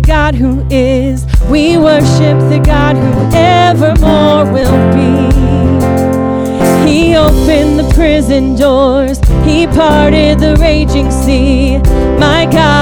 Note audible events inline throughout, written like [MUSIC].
the God who is. We worship the God who evermore will be. He opened the prison doors. He parted the raging sea. My God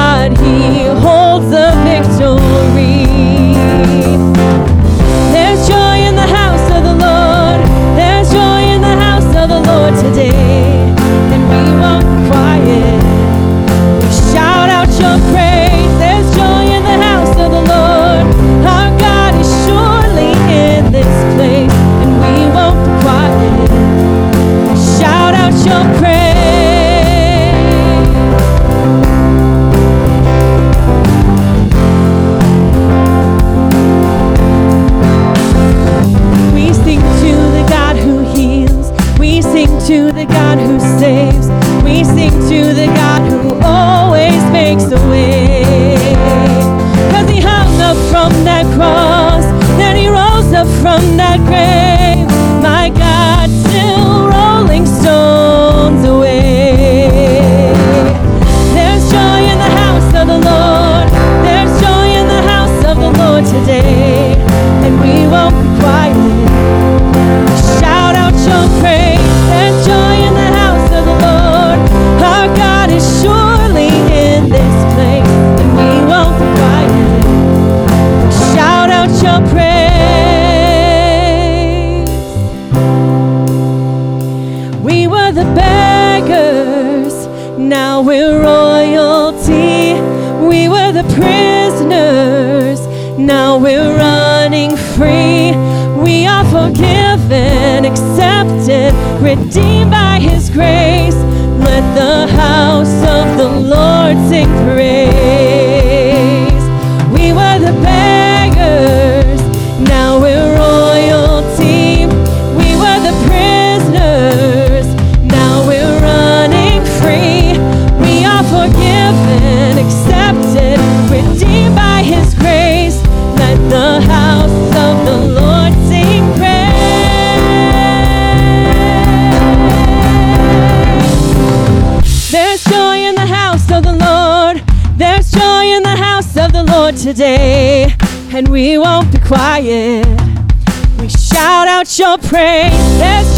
praise. There's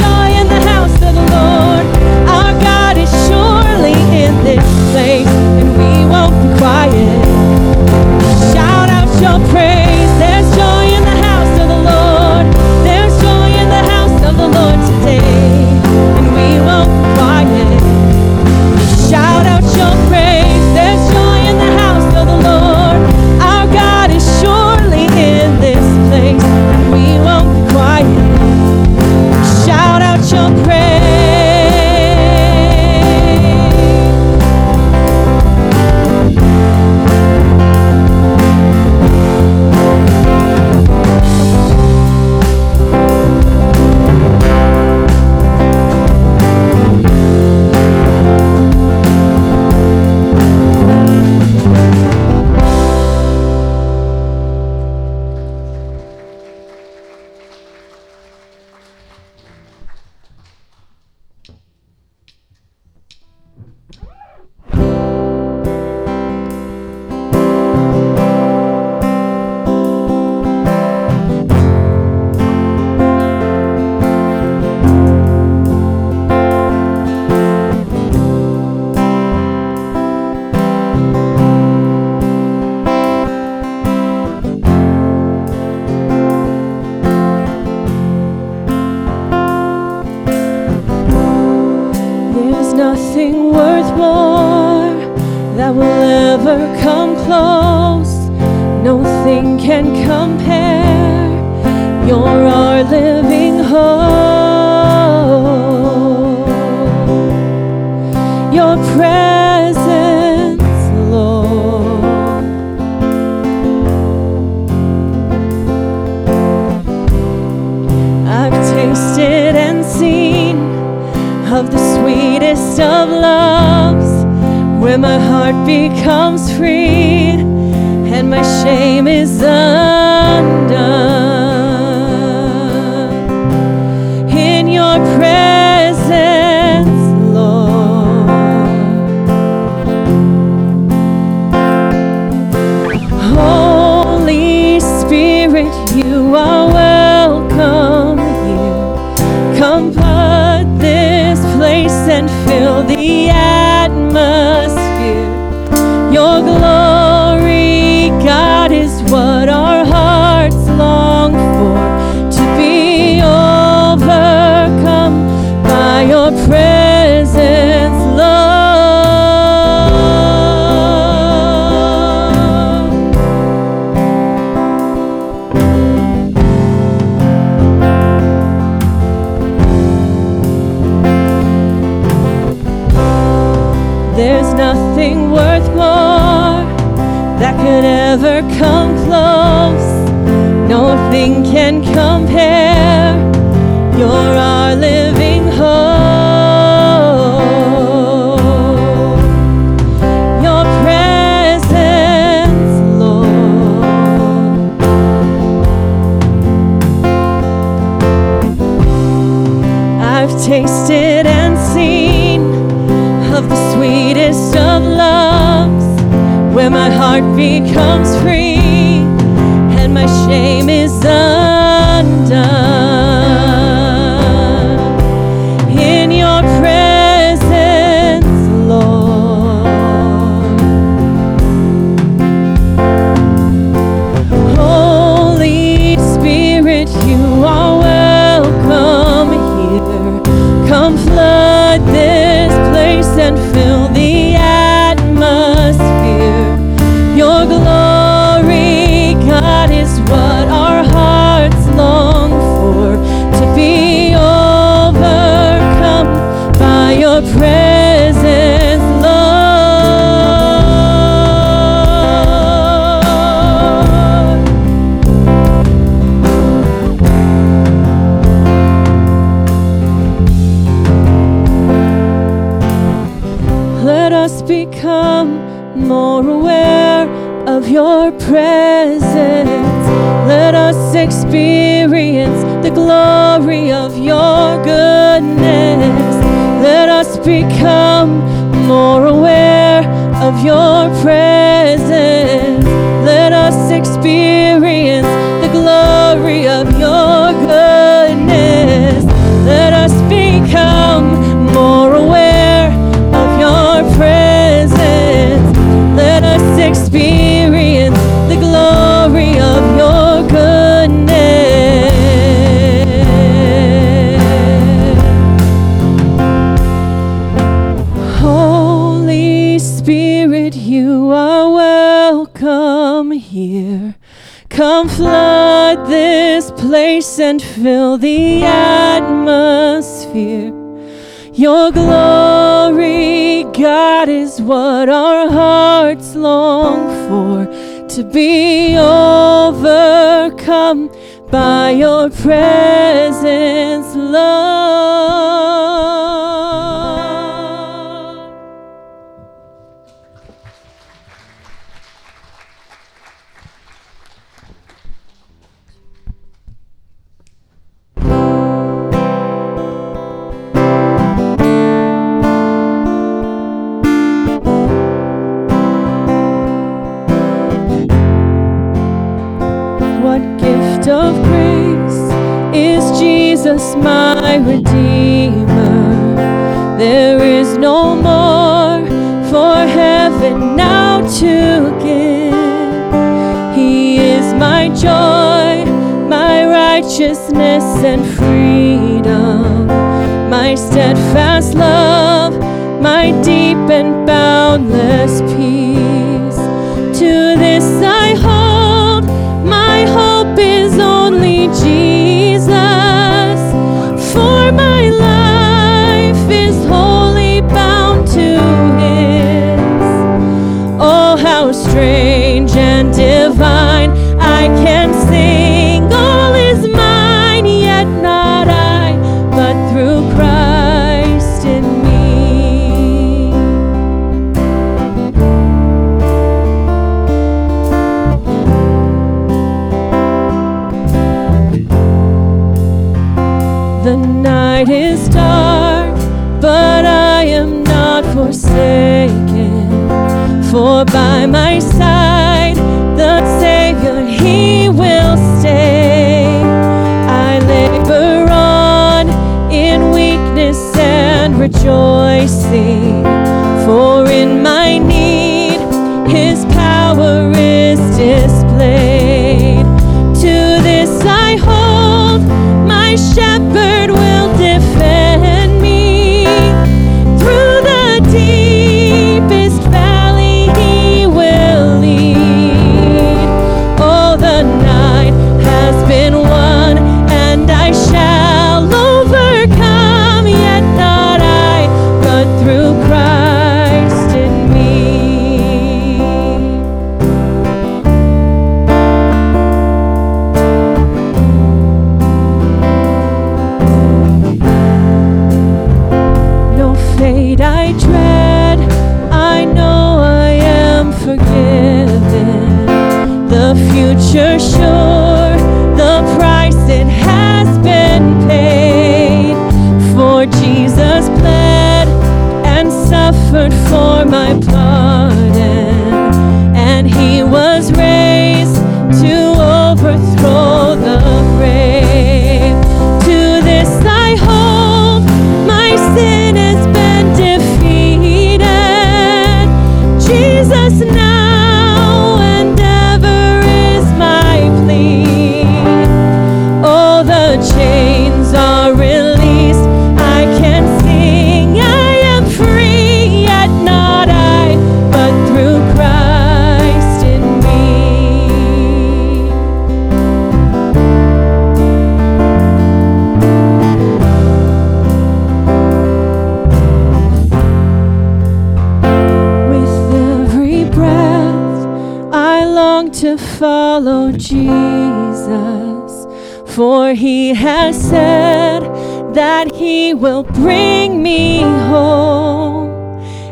of love's where my heart becomes free and my shame is undone. my heart becomes free and my shame is done. confió and fill the atmosphere. Your glory, God, is what our hearts long for to be overcome by your presence, love. Jesus, my Redeemer. There is no more for heaven now to give. He is my joy, my righteousness and freedom, my steadfast love, my deep and boundless peace. strange and divine. I can sing, all is mine, yet not I, but through Christ in me. The night is dark, but I am not forsaken, for by see. My he will bring me home.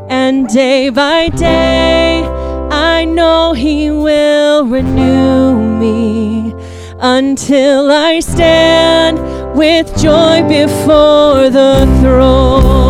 And day by day, I know he will renew me until I stand with joy before the throne.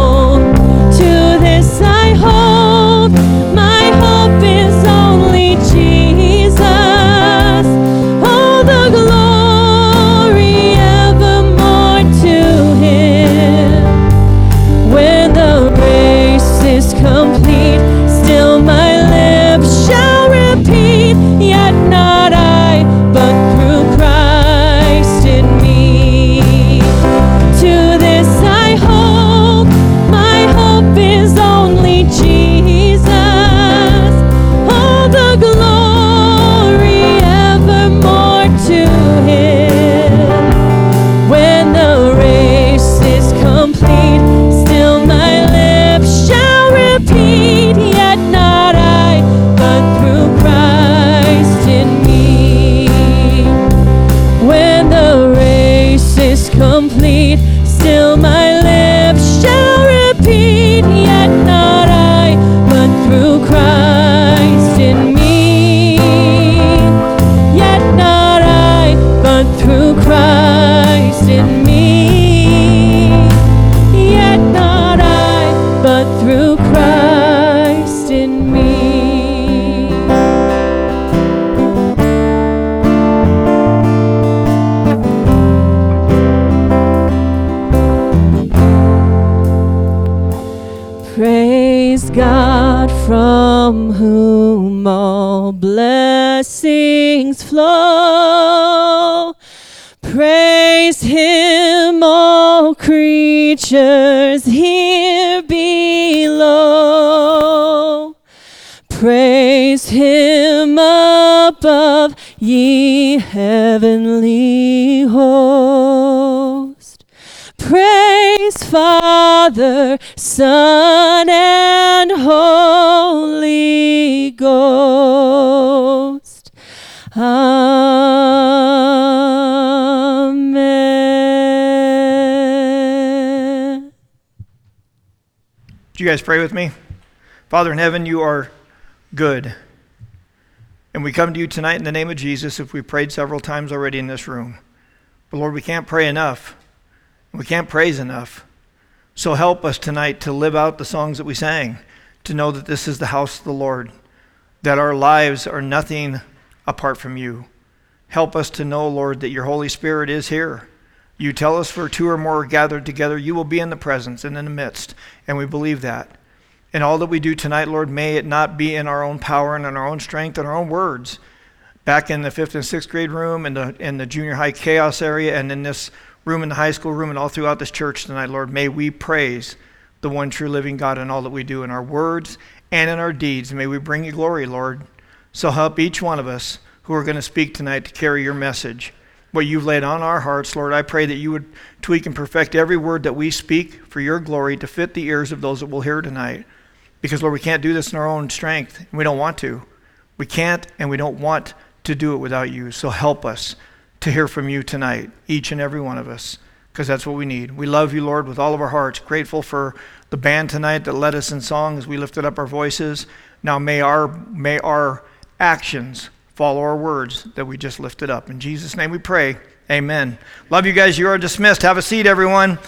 Would you guys pray with me? Father in heaven, you are good. And we come to you tonight in the name of Jesus if we prayed several times already in this room. But Lord, we can't pray enough. We can't praise enough. So help us tonight to live out the songs that we sang, to know that this is the house of the Lord, that our lives are nothing apart from you. Help us to know, Lord, that your Holy Spirit is here. You tell us where two or more are gathered together, you will be in the presence and in the midst. And we believe that. And all that we do tonight, Lord, may it not be in our own power and in our own strength and our own words. Back in the fifth and sixth grade room, in the, in the junior high chaos area, and in this room in the high school room, and all throughout this church tonight, Lord, may we praise the one true living God in all that we do in our words and in our deeds. May we bring you glory, Lord. So help each one of us who are going to speak tonight to carry your message. What you've laid on our hearts, Lord, I pray that you would tweak and perfect every word that we speak for your glory to fit the ears of those that will hear tonight. Because, Lord, we can't do this in our own strength, and we don't want to. We can't and we don't want to do it without you. So help us to hear from you tonight, each and every one of us, because that's what we need. We love you, Lord, with all of our hearts. Grateful for the band tonight that led us in song as we lifted up our voices. Now may our may our actions follow our words that we just lifted up. In Jesus' name we pray. Amen. Love you guys. You are dismissed. Have a seat, everyone.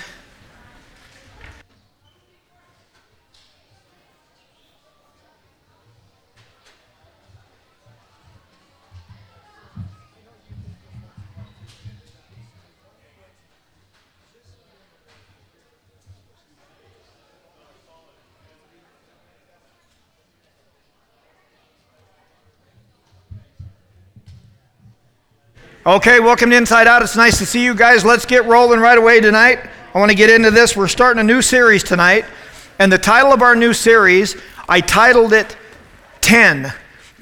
Okay, welcome to Inside Out. It's nice to see you guys. Let's get rolling right away tonight. I want to get into this. We're starting a new series tonight. And the title of our new series, I titled it 10.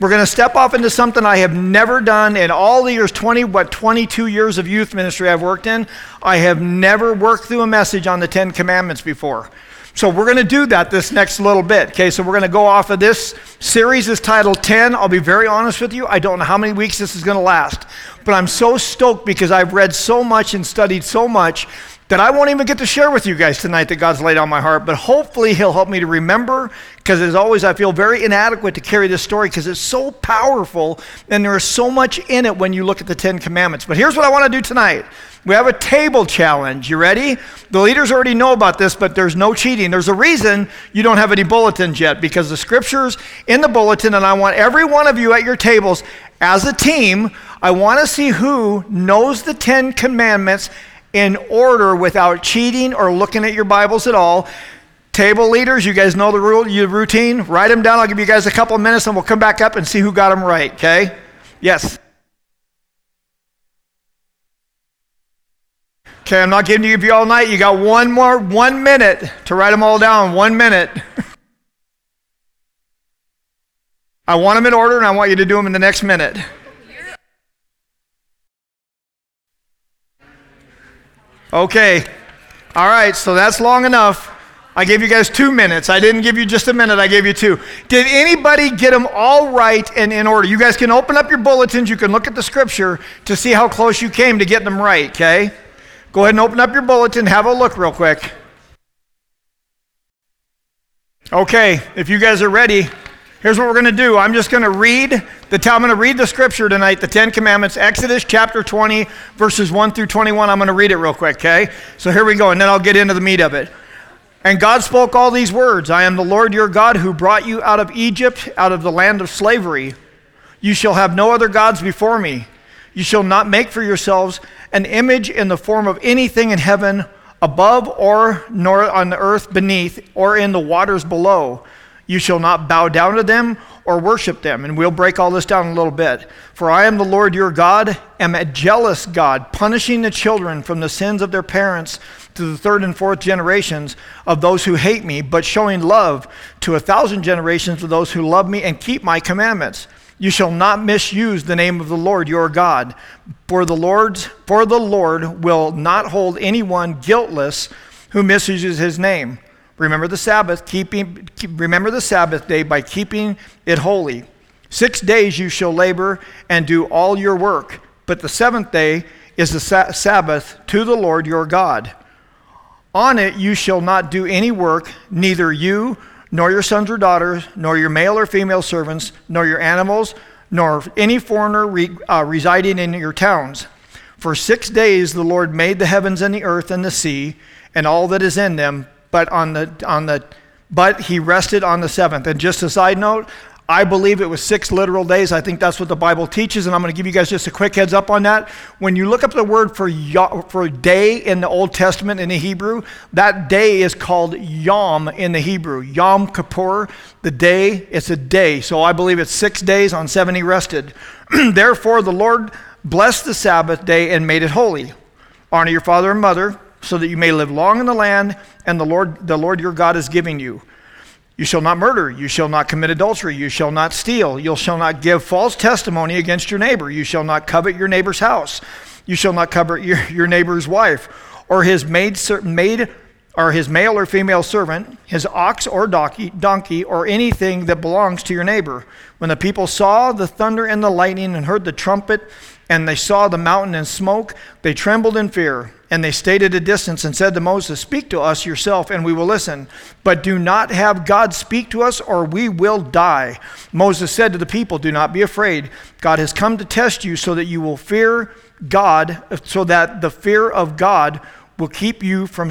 We're going to step off into something I have never done in all the years 20 what 22 years of youth ministry I've worked in. I have never worked through a message on the 10 commandments before. So we're going to do that this next little bit. Okay, so we're going to go off of this series is titled 10. I'll be very honest with you. I don't know how many weeks this is going to last, but I'm so stoked because I've read so much and studied so much that I won't even get to share with you guys tonight that God's laid on my heart, but hopefully He'll help me to remember because as always, I feel very inadequate to carry this story because it's so powerful and there is so much in it when you look at the Ten Commandments. But here's what I want to do tonight we have a table challenge. You ready? The leaders already know about this, but there's no cheating. There's a reason you don't have any bulletins yet because the scriptures in the bulletin, and I want every one of you at your tables as a team, I want to see who knows the Ten Commandments in order without cheating or looking at your Bibles at all. Table leaders, you guys know the rule, your routine. Write them down. I'll give you guys a couple of minutes and we'll come back up and see who got them right, okay? Yes. Okay, I'm not giving you all night. You got one more, one minute to write them all down. One minute. [LAUGHS] I want them in order and I want you to do them in the next minute. Okay. All right, so that's long enough. I gave you guys two minutes. I didn't give you just a minute, I gave you two. Did anybody get them all right and in order? You guys can open up your bulletins, you can look at the scripture to see how close you came to getting them right, okay? Go ahead and open up your bulletin, have a look real quick. Okay, if you guys are ready, here's what we're going to do. I'm just going to read the I'm going to read the scripture tonight, the 10 commandments, Exodus chapter 20 verses 1 through 21. I'm going to read it real quick, okay? So here we go and then I'll get into the meat of it. And God spoke all these words, I am the Lord your God who brought you out of Egypt, out of the land of slavery. You shall have no other gods before me. You shall not make for yourselves an image in the form of anything in heaven above or nor on the earth beneath or in the waters below. You shall not bow down to them or worship them. And we'll break all this down a little bit. For I am the Lord your God, am a jealous God, punishing the children from the sins of their parents to the third and fourth generations of those who hate me, but showing love to a thousand generations of those who love me and keep my commandments. You shall not misuse the name of the Lord your God, for the Lord's for the Lord will not hold anyone guiltless who misuses his name. Remember the Sabbath, keeping remember the Sabbath day by keeping it holy. 6 days you shall labor and do all your work, but the seventh day is the sa- Sabbath to the Lord your God. On it you shall not do any work, neither you nor your sons or daughters, nor your male or female servants, nor your animals, nor any foreigner re, uh, residing in your towns. For six days the Lord made the heavens and the earth and the sea and all that is in them, but on the on the but he rested on the seventh. And just a side note, I believe it was six literal days. I think that's what the Bible teaches, and I'm going to give you guys just a quick heads up on that. When you look up the word for for day in the Old Testament in the Hebrew, that day is called Yom in the Hebrew. Yom Kippur, the day, it's a day. So I believe it's six days. On seven he rested. [CLEARS THROAT] Therefore, the Lord blessed the Sabbath day and made it holy. Honor your father and mother, so that you may live long in the land, and the Lord, the Lord your God is giving you. You shall not murder. You shall not commit adultery. You shall not steal. You shall not give false testimony against your neighbor. You shall not covet your neighbor's house. You shall not covet your, your neighbor's wife, or his maid, maid, or his male or female servant, his ox or donkey, donkey, or anything that belongs to your neighbor. When the people saw the thunder and the lightning and heard the trumpet, and they saw the mountain and smoke, they trembled in fear. And they stayed at a distance and said to Moses, Speak to us yourself, and we will listen. But do not have God speak to us, or we will die. Moses said to the people, Do not be afraid. God has come to test you so that you will fear God, so that the fear of God will keep you from,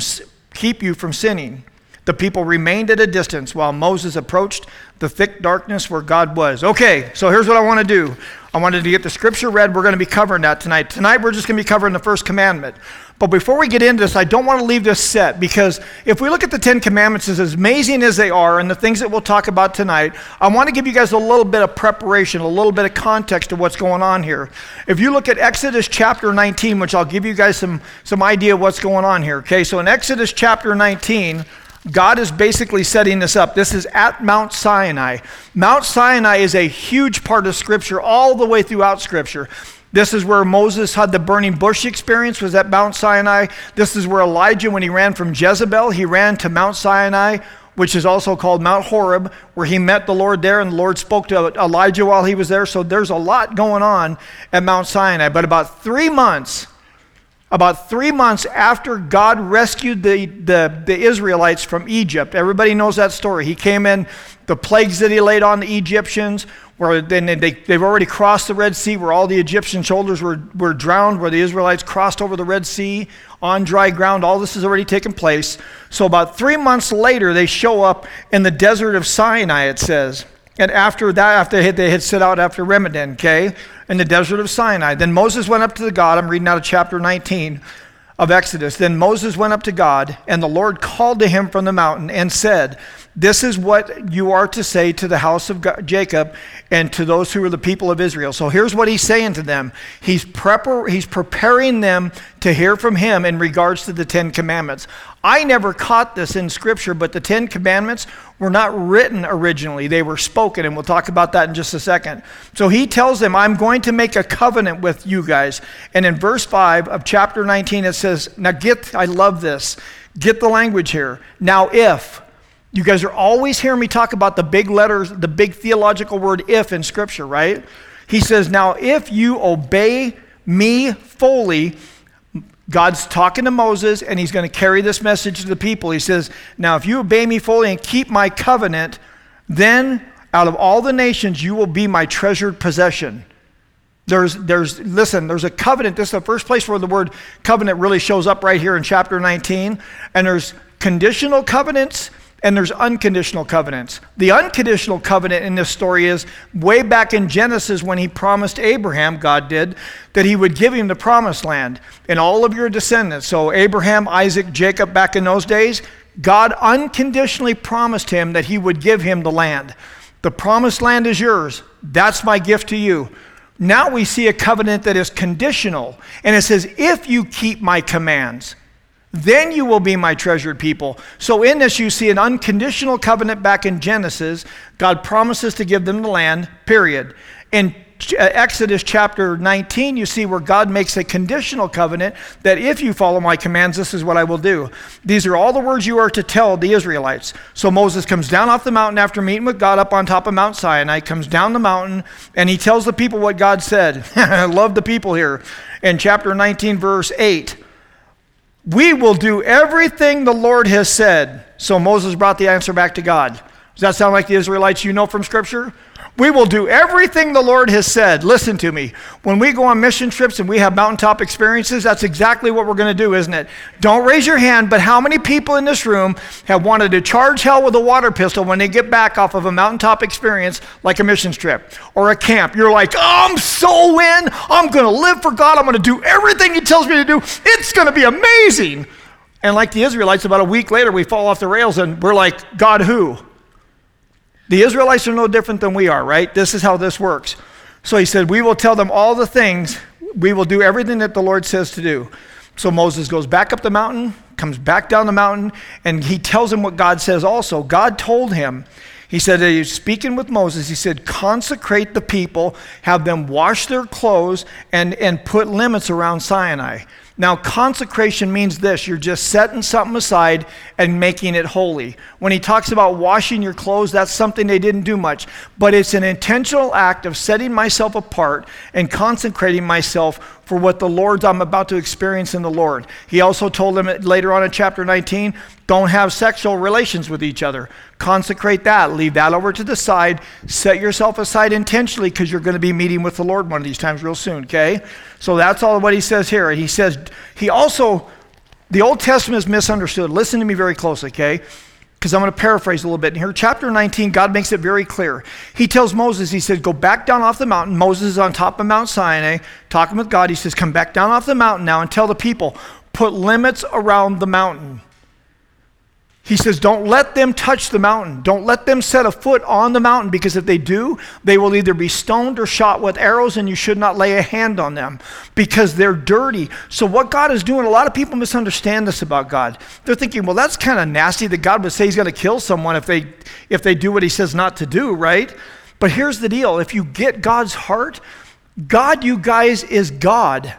keep you from sinning. The people remained at a distance while Moses approached the thick darkness where God was. Okay, so here's what I want to do. I wanted to get the scripture read. We're going to be covering that tonight. Tonight, we're just going to be covering the first commandment. But before we get into this, I don't want to leave this set because if we look at the Ten Commandments, as amazing as they are and the things that we'll talk about tonight, I want to give you guys a little bit of preparation, a little bit of context of what's going on here. If you look at Exodus chapter 19, which I'll give you guys some, some idea of what's going on here. Okay, so in Exodus chapter 19, God is basically setting this up. This is at Mount Sinai. Mount Sinai is a huge part of Scripture, all the way throughout Scripture. This is where Moses had the burning bush experience, was at Mount Sinai. This is where Elijah, when he ran from Jezebel, he ran to Mount Sinai, which is also called Mount Horeb, where he met the Lord there, and the Lord spoke to Elijah while he was there. So there's a lot going on at Mount Sinai. But about three months about three months after God rescued the, the, the, Israelites from Egypt. Everybody knows that story. He came in, the plagues that he laid on the Egyptians, where then they, they've already crossed the Red Sea, where all the Egyptian soldiers were, were drowned, where the Israelites crossed over the Red Sea on dry ground. All this has already taken place. So about three months later, they show up in the desert of Sinai, it says. And after that, after they had, set out after Rephidim, okay, in the desert of Sinai, then Moses went up to the God. I'm reading out of chapter 19 of Exodus. Then Moses went up to God, and the Lord called to him from the mountain and said, This is what you are to say to the house of God, Jacob and to those who are the people of Israel. So here's what he's saying to them He's, prepar- he's preparing them to hear from him in regards to the Ten Commandments. I never caught this in Scripture, but the Ten Commandments were not written originally. They were spoken, and we'll talk about that in just a second. So he tells them, I'm going to make a covenant with you guys. And in verse 5 of chapter 19, it says, Now get, I love this. Get the language here. Now, if, you guys are always hearing me talk about the big letters, the big theological word if in Scripture, right? He says, Now, if you obey me fully, God's talking to Moses and he's going to carry this message to the people. He says, Now, if you obey me fully and keep my covenant, then out of all the nations you will be my treasured possession. There's, there's, listen, there's a covenant. This is the first place where the word covenant really shows up right here in chapter 19. And there's conditional covenants and there's unconditional covenants. The unconditional covenant in this story is way back in Genesis when he promised Abraham, God did, that he would give him the promised land and all of your descendants. So, Abraham, Isaac, Jacob, back in those days, God unconditionally promised him that he would give him the land. The promised land is yours. That's my gift to you. Now we see a covenant that is conditional, and it says, If you keep my commands, then you will be my treasured people. So, in this, you see an unconditional covenant back in Genesis. God promises to give them the land, period. In uh, Exodus chapter 19, you see where God makes a conditional covenant that if you follow my commands, this is what I will do. These are all the words you are to tell the Israelites. So Moses comes down off the mountain after meeting with God up on top of Mount Sinai, comes down the mountain, and he tells the people what God said. I [LAUGHS] love the people here. In chapter 19, verse 8, we will do everything the Lord has said. So Moses brought the answer back to God. Does that sound like the Israelites you know from Scripture? We will do everything the Lord has said. Listen to me. When we go on mission trips and we have mountaintop experiences, that's exactly what we're going to do, isn't it? Don't raise your hand, but how many people in this room have wanted to charge hell with a water pistol when they get back off of a mountaintop experience like a mission trip or a camp? You're like, oh, I'm so in. I'm going to live for God. I'm going to do everything He tells me to do. It's going to be amazing. And like the Israelites, about a week later, we fall off the rails and we're like, God, who? The Israelites are no different than we are, right? This is how this works. So he said, We will tell them all the things, we will do everything that the Lord says to do. So Moses goes back up the mountain, comes back down the mountain, and he tells him what God says also. God told him, He said, he's speaking with Moses, he said, consecrate the people, have them wash their clothes, and, and put limits around Sinai. Now, consecration means this you're just setting something aside and making it holy. When he talks about washing your clothes, that's something they didn't do much. But it's an intentional act of setting myself apart and consecrating myself for what the Lord's I'm about to experience in the Lord. He also told them later on in chapter 19 don't have sexual relations with each other. Consecrate that. Leave that over to the side. Set yourself aside intentionally because you're going to be meeting with the Lord one of these times real soon, okay? So that's all what he says here. He says, he also, the Old Testament is misunderstood. Listen to me very closely, okay? Because I'm going to paraphrase a little bit. In here, chapter 19, God makes it very clear. He tells Moses, He said, Go back down off the mountain. Moses is on top of Mount Sinai, talking with God. He says, Come back down off the mountain now and tell the people, put limits around the mountain. He says, Don't let them touch the mountain. Don't let them set a foot on the mountain because if they do, they will either be stoned or shot with arrows, and you should not lay a hand on them because they're dirty. So, what God is doing, a lot of people misunderstand this about God. They're thinking, Well, that's kind of nasty that God would say He's going to kill someone if they, if they do what He says not to do, right? But here's the deal if you get God's heart, God, you guys, is God.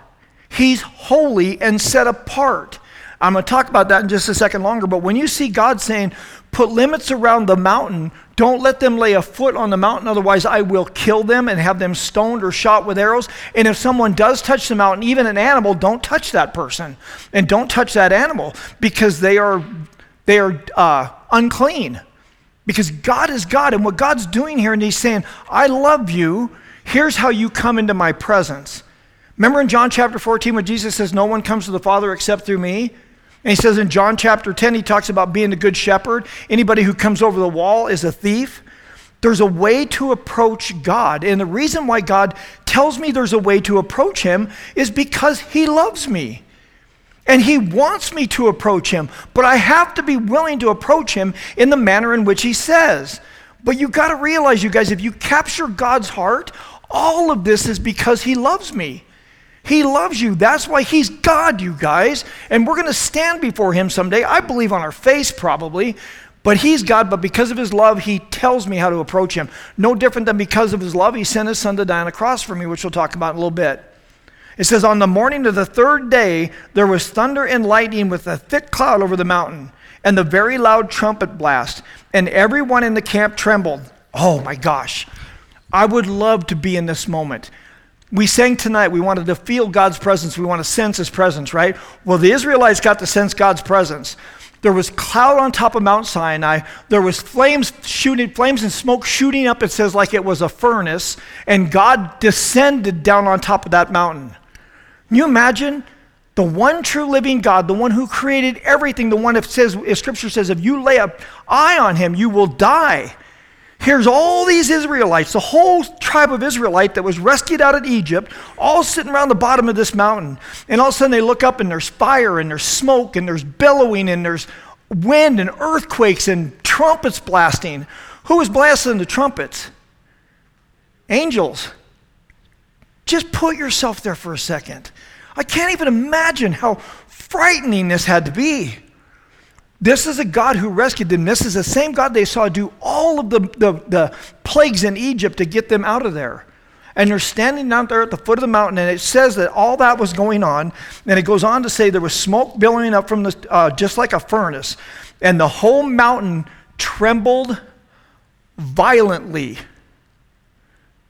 He's holy and set apart. I'm going to talk about that in just a second longer, but when you see God saying, put limits around the mountain, don't let them lay a foot on the mountain, otherwise I will kill them and have them stoned or shot with arrows. And if someone does touch the mountain, even an animal, don't touch that person and don't touch that animal because they are, they are uh, unclean. Because God is God, and what God's doing here, and He's saying, I love you. Here's how you come into my presence. Remember in John chapter 14 when Jesus says, No one comes to the Father except through me? And he says in John chapter 10, he talks about being the good shepherd. Anybody who comes over the wall is a thief. There's a way to approach God. And the reason why God tells me there's a way to approach him is because he loves me. And he wants me to approach him, but I have to be willing to approach him in the manner in which he says. But you got to realize, you guys, if you capture God's heart, all of this is because he loves me. He loves you. That's why He's God, you guys. And we're going to stand before Him someday. I believe on our face, probably. But He's God, but because of His love, He tells me how to approach Him. No different than because of His love, He sent His Son to die on a cross for me, which we'll talk about in a little bit. It says, On the morning of the third day, there was thunder and lightning with a thick cloud over the mountain, and the very loud trumpet blast, and everyone in the camp trembled. Oh my gosh. I would love to be in this moment. We sang tonight, we wanted to feel God's presence, we want to sense His presence, right? Well, the Israelites got to sense God's presence. There was cloud on top of Mount Sinai. There was flames shooting, flames and smoke shooting up, it says, like it was a furnace. And God descended down on top of that mountain. Can you imagine? The one true living God, the one who created everything, the one that says, if scripture says, if you lay an eye on him, you will die. Here's all these Israelites, the whole tribe of Israelite that was rescued out of Egypt, all sitting around the bottom of this mountain. And all of a sudden they look up and there's fire and there's smoke and there's bellowing and there's wind and earthquakes and trumpets blasting. Who was blasting the trumpets? Angels. Just put yourself there for a second. I can't even imagine how frightening this had to be. This is a God who rescued them. This is the same God they saw do all of the, the, the, plagues in Egypt to get them out of there. And they're standing down there at the foot of the mountain, and it says that all that was going on. And it goes on to say there was smoke billowing up from the, uh, just like a furnace, and the whole mountain trembled violently.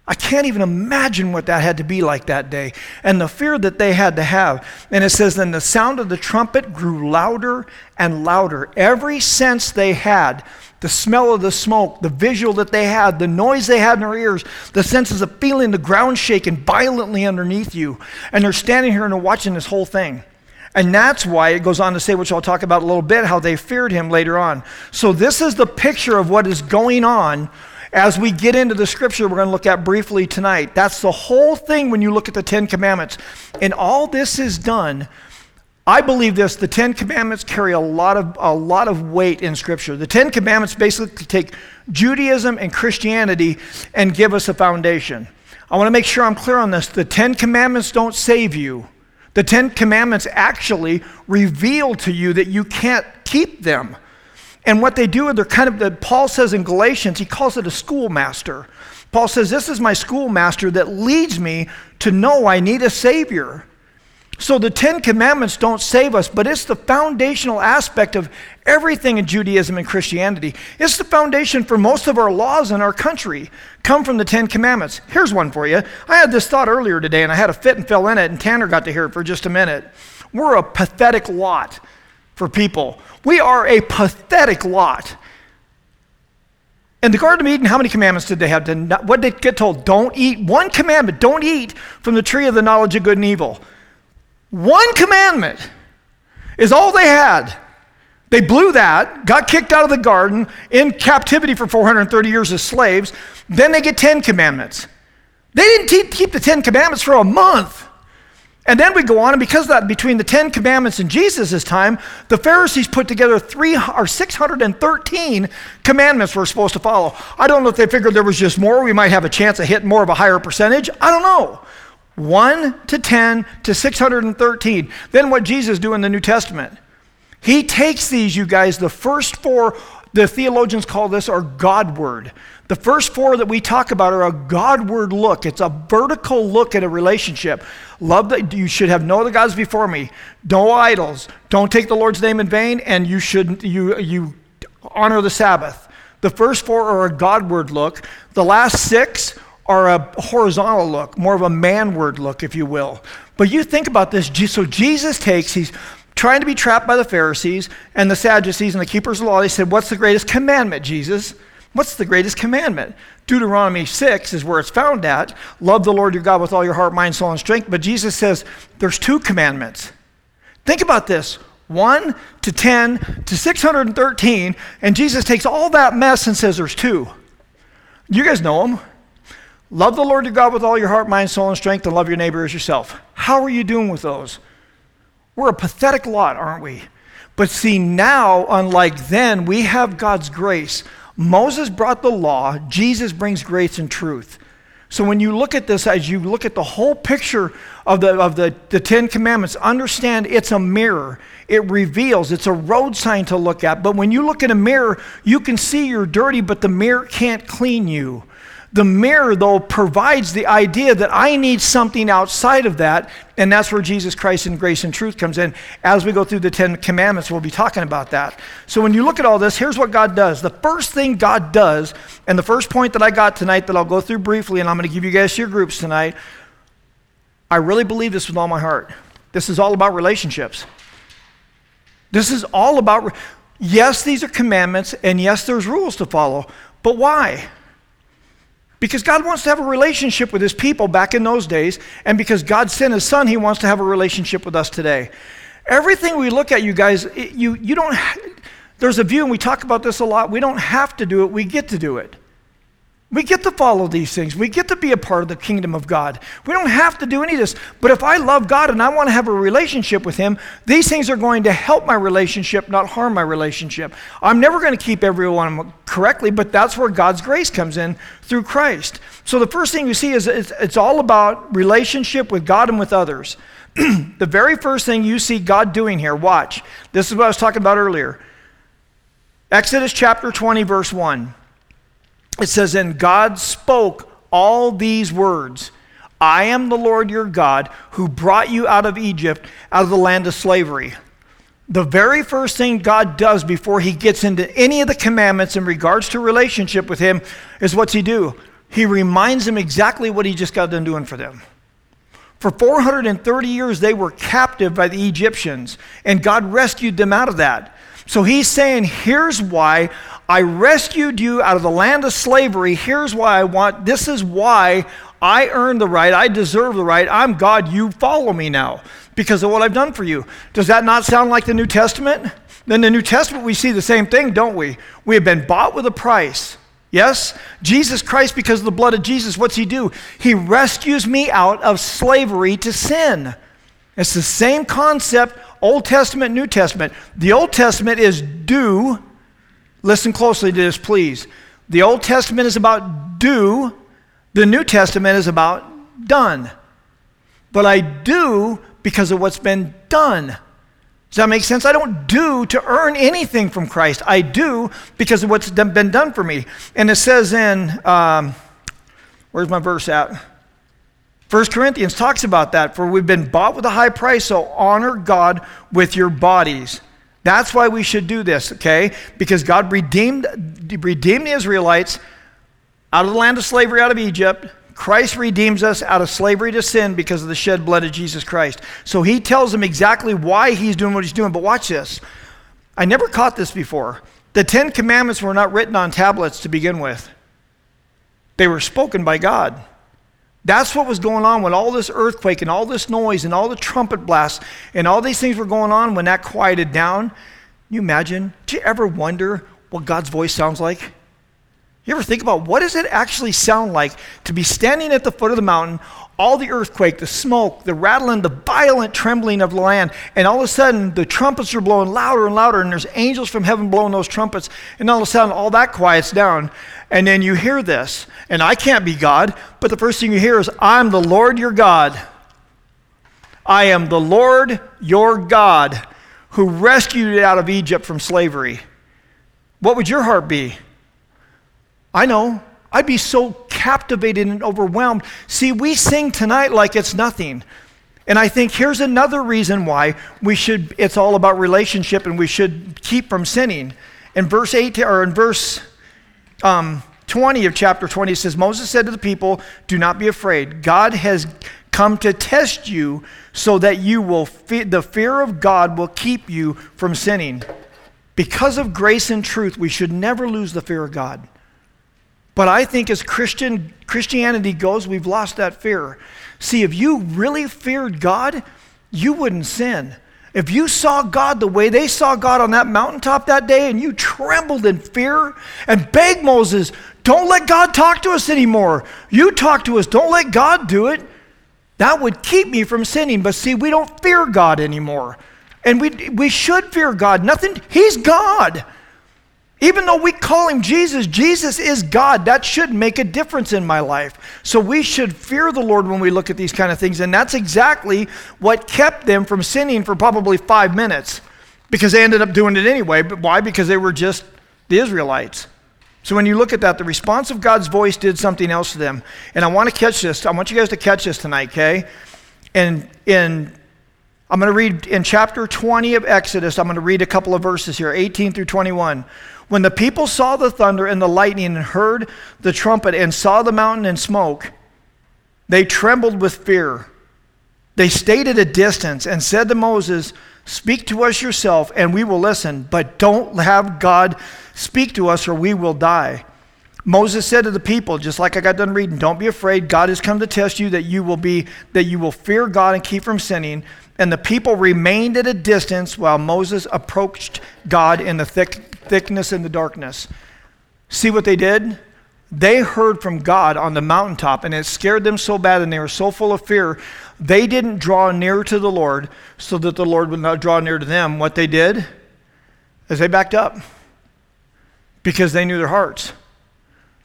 I can't even imagine what that had to be like that day and the fear that they had to have. And it says, Then the sound of the trumpet grew louder and louder. Every sense they had, the smell of the smoke, the visual that they had, the noise they had in their ears, the senses of feeling the ground shaking violently underneath you. And they're standing here and they're watching this whole thing. And that's why it goes on to say, which I'll talk about a little bit, how they feared him later on. So, this is the picture of what is going on as we get into the scripture we're going to look at briefly tonight. That's the whole thing when you look at the Ten Commandments. And all this is done. I believe this the Ten Commandments carry a lot of, a lot of weight in Scripture. The Ten Commandments basically take Judaism and Christianity and give us a foundation. I want to make sure I'm clear on this. The Ten Commandments don't save you, the Ten Commandments actually reveal to you that you can't keep them. And what they do, they're kind of, Paul says in Galatians, he calls it a schoolmaster. Paul says, This is my schoolmaster that leads me to know I need a Savior. So the Ten Commandments don't save us, but it's the foundational aspect of everything in Judaism and Christianity. It's the foundation for most of our laws in our country, come from the Ten Commandments. Here's one for you. I had this thought earlier today, and I had a fit and fell in it, and Tanner got to hear it for just a minute. We're a pathetic lot for people. We are a pathetic lot. In the Garden of Eden, how many commandments did they have? what did they get told? Don't eat. One commandment don't eat from the tree of the knowledge of good and evil. One commandment is all they had. They blew that, got kicked out of the garden, in captivity for 430 years as slaves. Then they get 10 commandments. They didn't keep the 10 commandments for a month. And then we go on, and because of that, between the Ten Commandments and Jesus' time, the Pharisees put together three or 613 commandments we're supposed to follow. I don't know if they figured there was just more, we might have a chance of hitting more of a higher percentage. I don't know. 1 to 10 to 613. Then what Jesus do in the New Testament? He takes these, you guys, the first four, the theologians call this our Godward. The first four that we talk about are a Godward look. It's a vertical look at a relationship. Love that you should have no other gods before me. No idols. Don't take the Lord's name in vain, and you should you you honor the Sabbath. The first four are a Godward look. The last six are a horizontal look, more of a manward look, if you will. But you think about this. So Jesus takes, he's trying to be trapped by the Pharisees and the Sadducees and the keepers of the law. They said, What's the greatest commandment, Jesus? What's the greatest commandment? Deuteronomy 6 is where it's found at. Love the Lord your God with all your heart, mind, soul, and strength. But Jesus says there's two commandments. Think about this 1 to 10 to 613. And Jesus takes all that mess and says there's two. You guys know them. Love the Lord your God with all your heart, mind, soul, and strength, and love your neighbor as yourself. How are you doing with those? We're a pathetic lot, aren't we? But see, now, unlike then, we have God's grace. Moses brought the law, Jesus brings grace and truth. So when you look at this, as you look at the whole picture of the, of the, the Ten Commandments, understand it's a mirror. It reveals, it's a road sign to look at. But when you look in a mirror, you can see you're dirty, but the mirror can't clean you. The mirror, though, provides the idea that I need something outside of that, and that's where Jesus Christ and grace and truth comes in. As we go through the Ten Commandments, we'll be talking about that. So when you look at all this, here's what God does. The first thing God does, and the first point that I got tonight that I'll go through briefly, and I'm going to give you guys your groups tonight. I really believe this with all my heart. This is all about relationships. This is all about, yes, these are commandments, and yes, there's rules to follow, but why? Because God wants to have a relationship with his people back in those days, and because God sent his son, he wants to have a relationship with us today. Everything we look at, you guys, it, you, you don't, there's a view, and we talk about this a lot, we don't have to do it, we get to do it. We get to follow these things. We get to be a part of the kingdom of God. We don't have to do any of this. But if I love God and I want to have a relationship with Him, these things are going to help my relationship, not harm my relationship. I'm never going to keep everyone correctly, but that's where God's grace comes in through Christ. So the first thing you see is it's, all about relationship with God and with others. [CLEARS THROAT] the very first thing you see God doing here, watch. This is what I was talking about earlier. Exodus chapter 20, verse 1 it says, And God spoke all these words I am the Lord your God who brought you out of Egypt, out of the land of slavery. The very first thing God does before he gets into any of the commandments in regards to relationship with him is what's he do? He reminds them exactly what he just got done doing for them. For 430 years, they were captive by the Egyptians, and God rescued them out of that. So he's saying, Here's why I rescued you out of the land of slavery. Here's why I want, this is why I earned the right. I deserve the right. I'm God. You follow me now because of what I've done for you. Does that not sound like the New Testament? Then the New Testament, we see the same thing, don't we? We have been bought with a price. Yes? Jesus Christ, because of the blood of Jesus, what's he do? He rescues me out of slavery to sin. It's the same concept, Old Testament, New Testament. The Old Testament is do, Listen closely to this, please. The Old Testament is about do, the New Testament is about done. But I do because of what's been done. Does that make sense? I don't do to earn anything from Christ. I do because of what's been done for me. And it says in, um, where's my verse at? First Corinthians talks about that. For we've been bought with a high price, so honor God with your bodies. That's why we should do this, okay? Because God redeemed, redeemed the Israelites out of the land of slavery, out of Egypt. Christ redeems us out of slavery to sin because of the shed blood of Jesus Christ. So he tells them exactly why he's doing what he's doing. But watch this. I never caught this before. The Ten Commandments were not written on tablets to begin with, they were spoken by God. That's what was going on when all this earthquake and all this noise and all the trumpet blasts and all these things were going on when that quieted down. Can you imagine? Do you ever wonder what God's voice sounds like? You ever think about what does it actually sound like to be standing at the foot of the mountain, all the earthquake, the smoke, the rattling, the violent trembling of the land, and all of a sudden the trumpets are blowing louder and louder, and there's angels from heaven blowing those trumpets, and all of a sudden all that quiets down, and then you hear this, and I can't be God, but the first thing you hear is, I'm the Lord your God. I am the Lord your God who rescued you out of Egypt from slavery. What would your heart be? I know. I'd be so captivated and overwhelmed. See, we sing tonight like it's nothing. And I think here's another reason why we should, it's all about relationship and we should keep from sinning. In verse 8, or in verse um, 20 of chapter 20, it says, Moses said to the people, Do not be afraid. God has come to test you so that you will, fe- the fear of God will keep you from sinning. Because of grace and truth, we should never lose the fear of God. But I think as Christian Christianity goes, we've lost that fear. See, if you really feared God, you wouldn't sin. If you saw God the way they saw God on that mountaintop that day and you trembled in fear and begged Moses, don't let God talk to us anymore. You talk to us, don't let God do it. That would keep me from sinning. But see, we don't fear God anymore. And we, we should fear God. Nothing, He's God. Even though we call him Jesus, Jesus is God. That should make a difference in my life. So we should fear the Lord when we look at these kind of things. And that's exactly what kept them from sinning for probably five minutes because they ended up doing it anyway. But why? Because they were just the Israelites. So when you look at that, the response of God's voice did something else to them. And I want to catch this. I want you guys to catch this tonight, okay? And in I'm going to read in chapter 20 of Exodus, I'm going to read a couple of verses here, 18 through 21. When the people saw the thunder and the lightning and heard the trumpet and saw the mountain and smoke, they trembled with fear. They stayed at a distance and said to Moses, Speak to us yourself, and we will listen, but don't have God speak to us, or we will die. Moses said to the people, just like I got done reading, don't be afraid. God has come to test you that you will be that you will fear God and keep from sinning. And the people remained at a distance while Moses approached God in the thick thickness and the darkness. See what they did? They heard from God on the mountaintop, and it scared them so bad, and they were so full of fear, they didn't draw near to the Lord so that the Lord would not draw near to them. What they did is they backed up because they knew their hearts.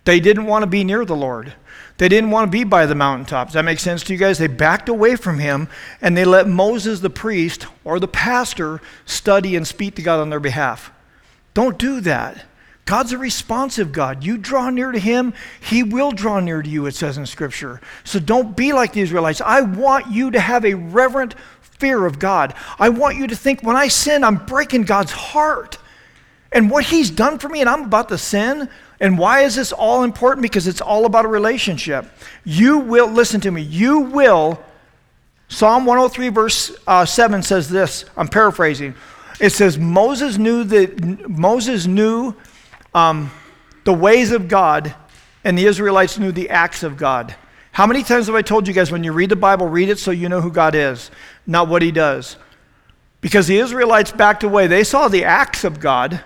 They didn't want to be near the Lord. They didn't want to be by the mountaintop. Does that make sense to you guys? They backed away from him and they let Moses, the priest, or the pastor study and speak to God on their behalf. Don't do that. God's a responsive God. You draw near to Him, He will draw near to you, it says in Scripture. So don't be like the Israelites. I want you to have a reverent fear of God. I want you to think when I sin, I'm breaking God's heart. And what He's done for me, and I'm about to sin. And why is this all important? Because it's all about a relationship. You will, listen to me, you will. Psalm 103, verse uh, 7 says this. I'm paraphrasing. It says Moses knew that Moses knew um, the ways of God, and the Israelites knew the acts of God. How many times have I told you guys when you read the Bible, read it so you know who God is, not what He does? Because the Israelites backed away. They saw the acts of God,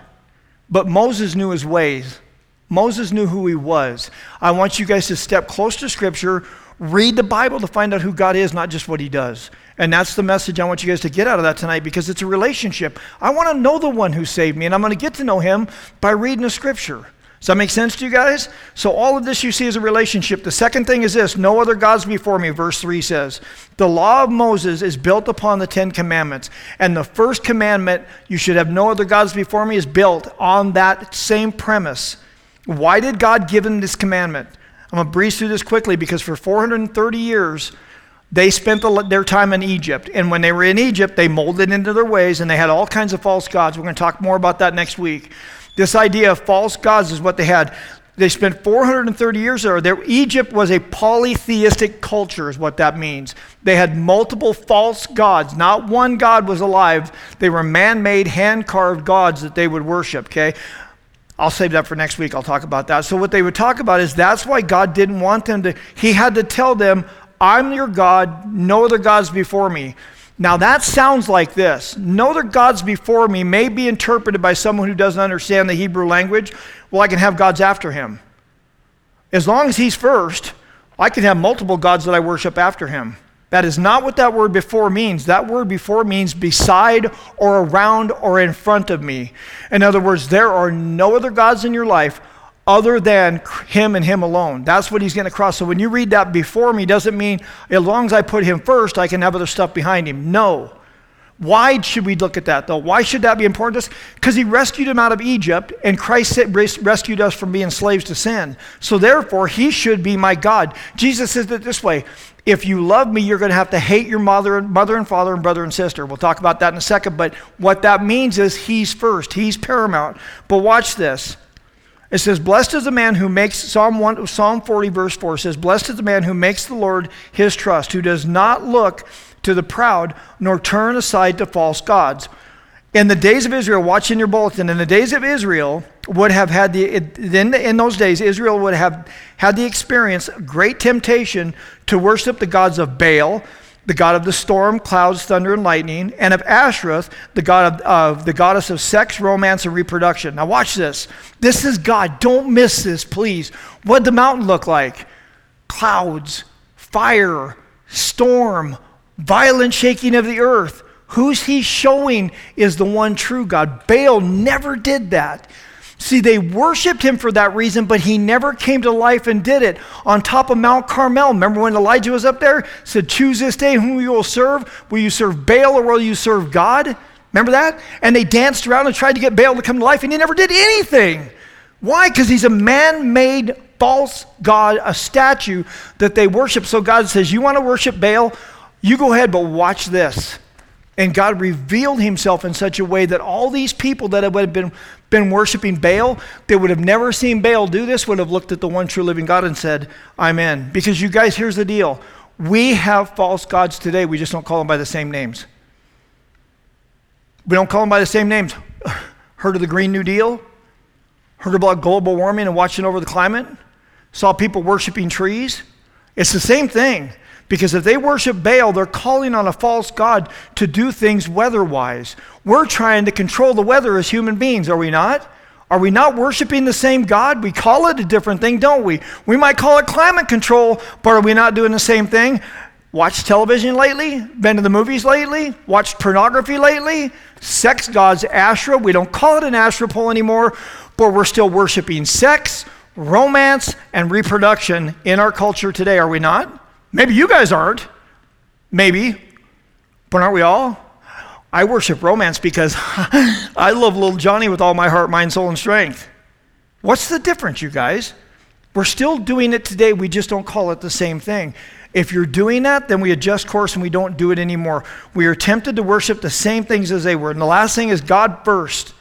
but Moses knew His ways. Moses knew who He was. I want you guys to step close to Scripture, read the Bible to find out who God is, not just what He does. And that's the message I want you guys to get out of that tonight because it's a relationship. I want to know the one who saved me, and I'm going to get to know him by reading the scripture. Does that make sense to you guys? So, all of this you see is a relationship. The second thing is this no other gods before me, verse 3 says. The law of Moses is built upon the Ten Commandments. And the first commandment, you should have no other gods before me, is built on that same premise. Why did God give them this commandment? I'm going to breeze through this quickly because for 430 years, they spent the, their time in Egypt. And when they were in Egypt, they molded into their ways and they had all kinds of false gods. We're going to talk more about that next week. This idea of false gods is what they had. They spent 430 years there. there. Egypt was a polytheistic culture, is what that means. They had multiple false gods. Not one god was alive. They were man made, hand carved gods that they would worship, okay? I'll save that for next week. I'll talk about that. So, what they would talk about is that's why God didn't want them to, He had to tell them, I'm your God, no other gods before me. Now that sounds like this. No other gods before me may be interpreted by someone who doesn't understand the Hebrew language. Well, I can have gods after him. As long as he's first, I can have multiple gods that I worship after him. That is not what that word before means. That word before means beside or around or in front of me. In other words, there are no other gods in your life other than him and him alone. That's what he's going to cross. So when you read that before me, doesn't mean as long as I put him first, I can have other stuff behind him. No. Why should we look at that though? Why should that be important to us? Because he rescued him out of Egypt, and Christ rescued us from being slaves to sin. So therefore, he should be my God. Jesus says it this way if you love me, you're going to have to hate your mother, mother and father and brother and sister. We'll talk about that in a second. But what that means is he's first, he's paramount. But watch this. It says, Blessed is the man who makes, Psalm, 1, Psalm 40, verse 4 says, Blessed is the man who makes the Lord his trust, who does not look to the proud, nor turn aside to false gods. In the days of Israel, watch in your bulletin, in the days of Israel, would have had the, in, in those days, Israel would have had the experience, great temptation to worship the gods of Baal, the god of the storm, clouds, thunder, and lightning, and of Ashtoreth, the god of, of, the goddess of sex, romance, and reproduction. Now watch this. This is God. Don't miss this, please. What did the mountain look like? Clouds, fire, storm, violent shaking of the earth. Who's he showing is the one true God? Baal never did that. See, they worshiped him for that reason, but he never came to life and did it. On top of Mount Carmel, remember when Elijah was up there? Said, Choose this day whom you will serve. Will you serve Baal or will you serve God? Remember that? And they danced around and tried to get Baal to come to life, and he never did anything. Why? Because he's a man made false God, a statue that they worship. So God says, You want to worship Baal? You go ahead, but watch this. And God revealed himself in such a way that all these people that would have been, been worshiping Baal, they would have never seen Baal do this, would have looked at the one true living God and said, I'm in. Because you guys, here's the deal. We have false gods today, we just don't call them by the same names. We don't call them by the same names. [SIGHS] Heard of the Green New Deal? Heard about global warming and watching over the climate? Saw people worshiping trees? It's the same thing. Because if they worship Baal, they're calling on a false God to do things weather wise. We're trying to control the weather as human beings, are we not? Are we not worshiping the same God? We call it a different thing, don't we? We might call it climate control, but are we not doing the same thing? Watched television lately? Been to the movies lately? Watched pornography lately? Sex gods, Asherah. We don't call it an Asherah pole anymore, but we're still worshiping sex, romance, and reproduction in our culture today, are we not? Maybe you guys aren't. Maybe. But aren't we all? I worship romance because [LAUGHS] I love little Johnny with all my heart, mind, soul, and strength. What's the difference, you guys? We're still doing it today, we just don't call it the same thing. If you're doing that, then we adjust course and we don't do it anymore. We are tempted to worship the same things as they were. And the last thing is God first.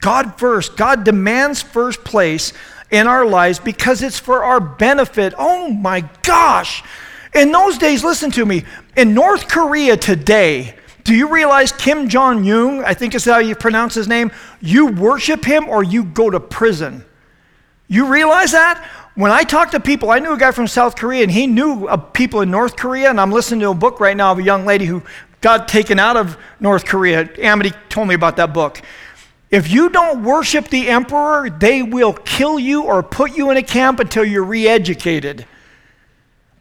God first. God demands first place in our lives because it's for our benefit. Oh my gosh. In those days, listen to me, in North Korea today, do you realize Kim Jong un, I think is how you pronounce his name, you worship him or you go to prison? You realize that? When I talk to people, I knew a guy from South Korea and he knew uh, people in North Korea, and I'm listening to a book right now of a young lady who got taken out of North Korea. Amity told me about that book. If you don't worship the emperor, they will kill you or put you in a camp until you're re educated.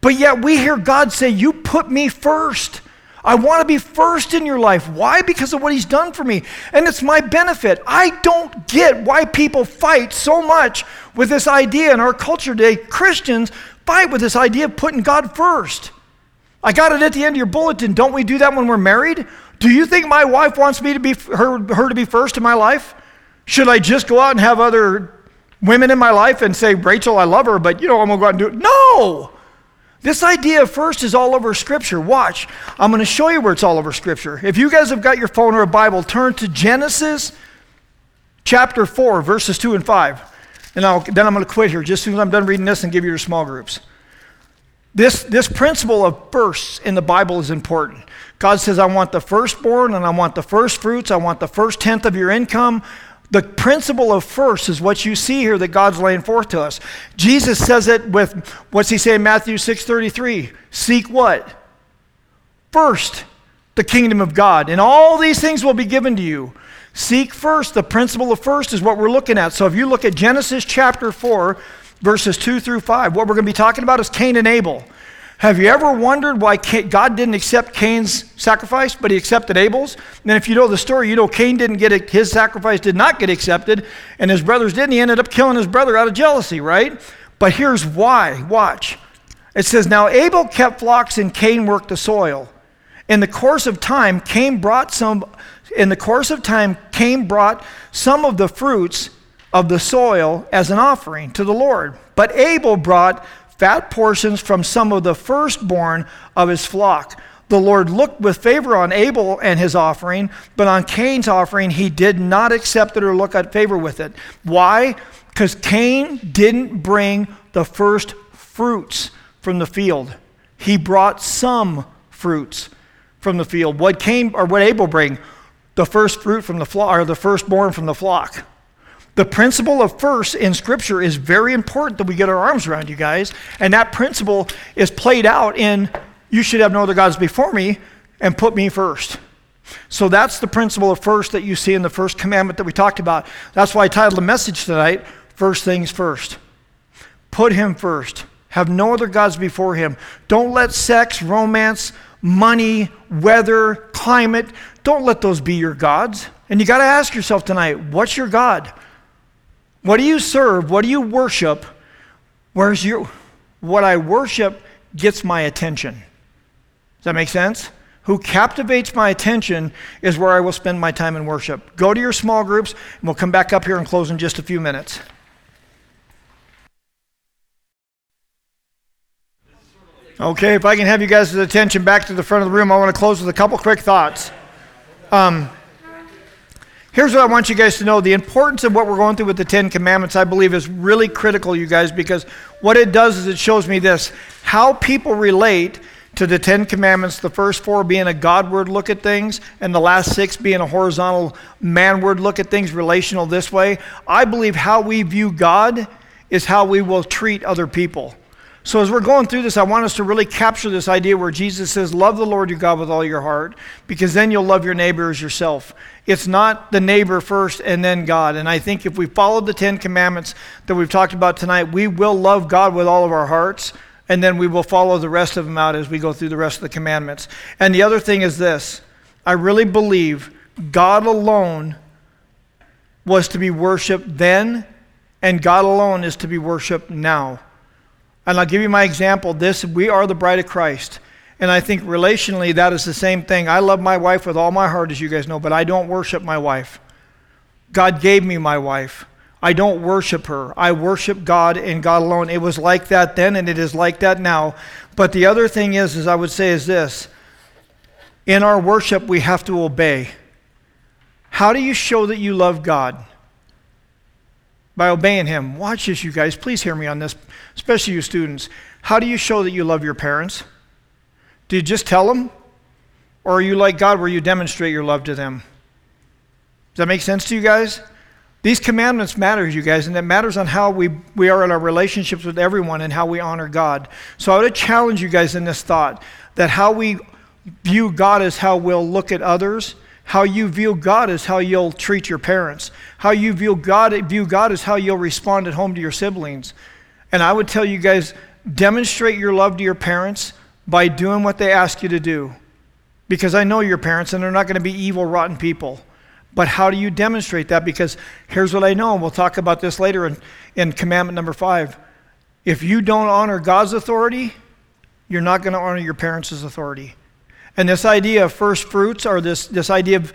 But yet we hear God say, You put me first. I want to be first in your life. Why? Because of what he's done for me. And it's my benefit. I don't get why people fight so much with this idea in our culture today. Christians fight with this idea of putting God first. I got it at the end of your bulletin. Don't we do that when we're married? Do you think my wife wants me to be her, her to be first in my life? Should I just go out and have other women in my life and say, Rachel, I love her, but you know, I'm gonna go out and do it? No! This idea first is all over Scripture. Watch. I'm going to show you where it's all over Scripture. If you guys have got your phone or a Bible, turn to Genesis chapter 4, verses 2 and 5. And I'll, then I'm going to quit here just as soon as I'm done reading this and give you your small groups. This, this principle of firsts in the Bible is important. God says, I want the firstborn and I want the first fruits. I want the first tenth of your income. The principle of first is what you see here that God's laying forth to us. Jesus says it with what's he say in Matthew 6:33? Seek what? First the kingdom of God, and all these things will be given to you. Seek first. The principle of first is what we're looking at. So if you look at Genesis chapter 4, verses 2 through 5, what we're going to be talking about is Cain and Abel. Have you ever wondered why God didn't accept Cain's sacrifice, but he accepted Abel's? And if you know the story, you know Cain didn't get it, his sacrifice did not get accepted, and his brothers didn't. He ended up killing his brother out of jealousy, right? But here's why. Watch. It says, Now Abel kept flocks and Cain worked the soil. In the course of time, Cain brought some, in the course of time, Cain brought some of the fruits of the soil as an offering to the Lord. But Abel brought fat portions from some of the firstborn of his flock. The Lord looked with favor on Abel and his offering, but on Cain's offering, he did not accept it or look at favor with it. Why? Because Cain didn't bring the first fruits from the field. He brought some fruits from the field. What Cain or what Abel bring? The first fruit from the flock, or the firstborn from the flock. The principle of first in Scripture is very important that we get our arms around, you guys. And that principle is played out in you should have no other gods before me and put me first. So that's the principle of first that you see in the first commandment that we talked about. That's why I titled the message tonight, First Things First. Put him first. Have no other gods before him. Don't let sex, romance, money, weather, climate, don't let those be your gods. And you got to ask yourself tonight, what's your God? What do you serve? What do you worship? Where's your what I worship gets my attention. Does that make sense? Who captivates my attention is where I will spend my time in worship. Go to your small groups, and we'll come back up here and close in just a few minutes. Okay, if I can have you guys' attention back to the front of the room, I want to close with a couple quick thoughts. Um, Here's what I want you guys to know the importance of what we're going through with the Ten Commandments, I believe, is really critical, you guys, because what it does is it shows me this how people relate to the Ten Commandments, the first four being a Godward look at things, and the last six being a horizontal manward look at things, relational this way. I believe how we view God is how we will treat other people. So, as we're going through this, I want us to really capture this idea where Jesus says, Love the Lord your God with all your heart, because then you'll love your neighbor as yourself. It's not the neighbor first and then God. And I think if we follow the Ten Commandments that we've talked about tonight, we will love God with all of our hearts, and then we will follow the rest of them out as we go through the rest of the commandments. And the other thing is this I really believe God alone was to be worshiped then, and God alone is to be worshiped now. And I'll give you my example. This, we are the bride of Christ. And I think relationally, that is the same thing. I love my wife with all my heart, as you guys know, but I don't worship my wife. God gave me my wife. I don't worship her. I worship God and God alone. It was like that then, and it is like that now. But the other thing is, as I would say, is this in our worship, we have to obey. How do you show that you love God? By obeying Him. Watch this, you guys. Please hear me on this especially you students, how do you show that you love your parents? Do you just tell them? Or are you like God where you demonstrate your love to them? Does that make sense to you guys? These commandments matter, you guys, and it matters on how we, we are in our relationships with everyone and how we honor God. So I would challenge you guys in this thought that how we view God is how we'll look at others. How you view God is how you'll treat your parents. How you view God, view God is how you'll respond at home to your siblings. And I would tell you guys demonstrate your love to your parents by doing what they ask you to do. because I know your parents and they're not going to be evil, rotten people. But how do you demonstrate that? Because here's what I know, and we'll talk about this later in, in commandment number five. If you don't honor God's authority, you're not going to honor your parents' authority. And this idea of first fruits, or this, this idea of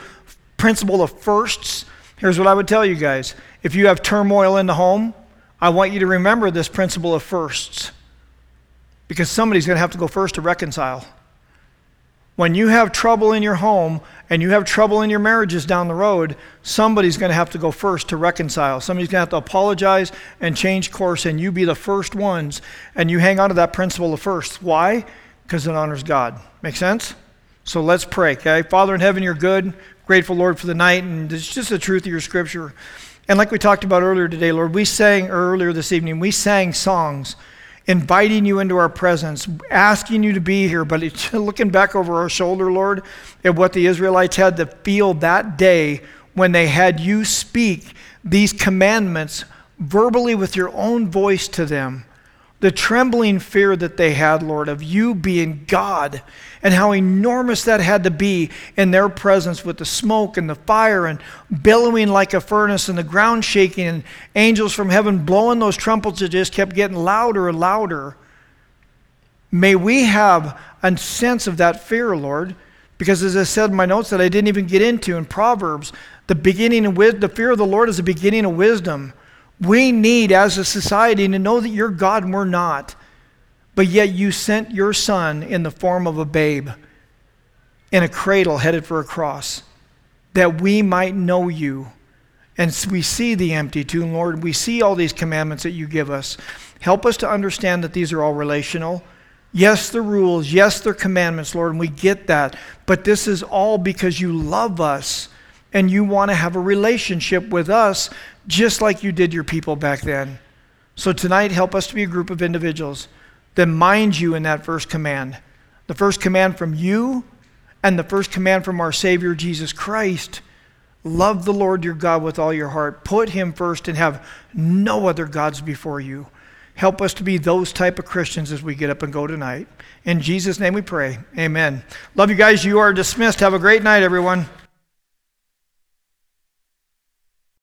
principle of firsts, here's what I would tell you guys. If you have turmoil in the home, I want you to remember this principle of firsts. Because somebody's going to have to go first to reconcile. When you have trouble in your home and you have trouble in your marriages down the road, somebody's going to have to go first to reconcile. Somebody's going to have to apologize and change course, and you be the first ones. And you hang on to that principle of first. Why? Because it honors God. Make sense? So let's pray, okay? Father in heaven, you're good. Grateful, Lord, for the night, and it's just the truth of your scripture. And like we talked about earlier today, Lord, we sang earlier this evening, we sang songs inviting you into our presence, asking you to be here. But [LAUGHS] looking back over our shoulder, Lord, at what the Israelites had to feel that day when they had you speak these commandments verbally with your own voice to them the trembling fear that they had, Lord, of you being God and how enormous that had to be in their presence with the smoke and the fire and billowing like a furnace and the ground shaking and angels from heaven blowing those trumpets that just kept getting louder and louder. May we have a sense of that fear, Lord, because as I said in my notes that I didn't even get into in Proverbs, the beginning of the fear of the Lord is the beginning of wisdom. We need, as a society, to know that you're God and we're not. But yet you sent your son in the form of a babe in a cradle headed for a cross that we might know you. And we see the empty tomb, Lord. We see all these commandments that you give us. Help us to understand that these are all relational. Yes, the rules. Yes, they're commandments, Lord, and we get that. But this is all because you love us and you want to have a relationship with us just like you did your people back then. So tonight, help us to be a group of individuals that mind you in that first command. The first command from you and the first command from our Savior Jesus Christ. Love the Lord your God with all your heart. Put him first and have no other gods before you. Help us to be those type of Christians as we get up and go tonight. In Jesus' name we pray. Amen. Love you guys. You are dismissed. Have a great night, everyone.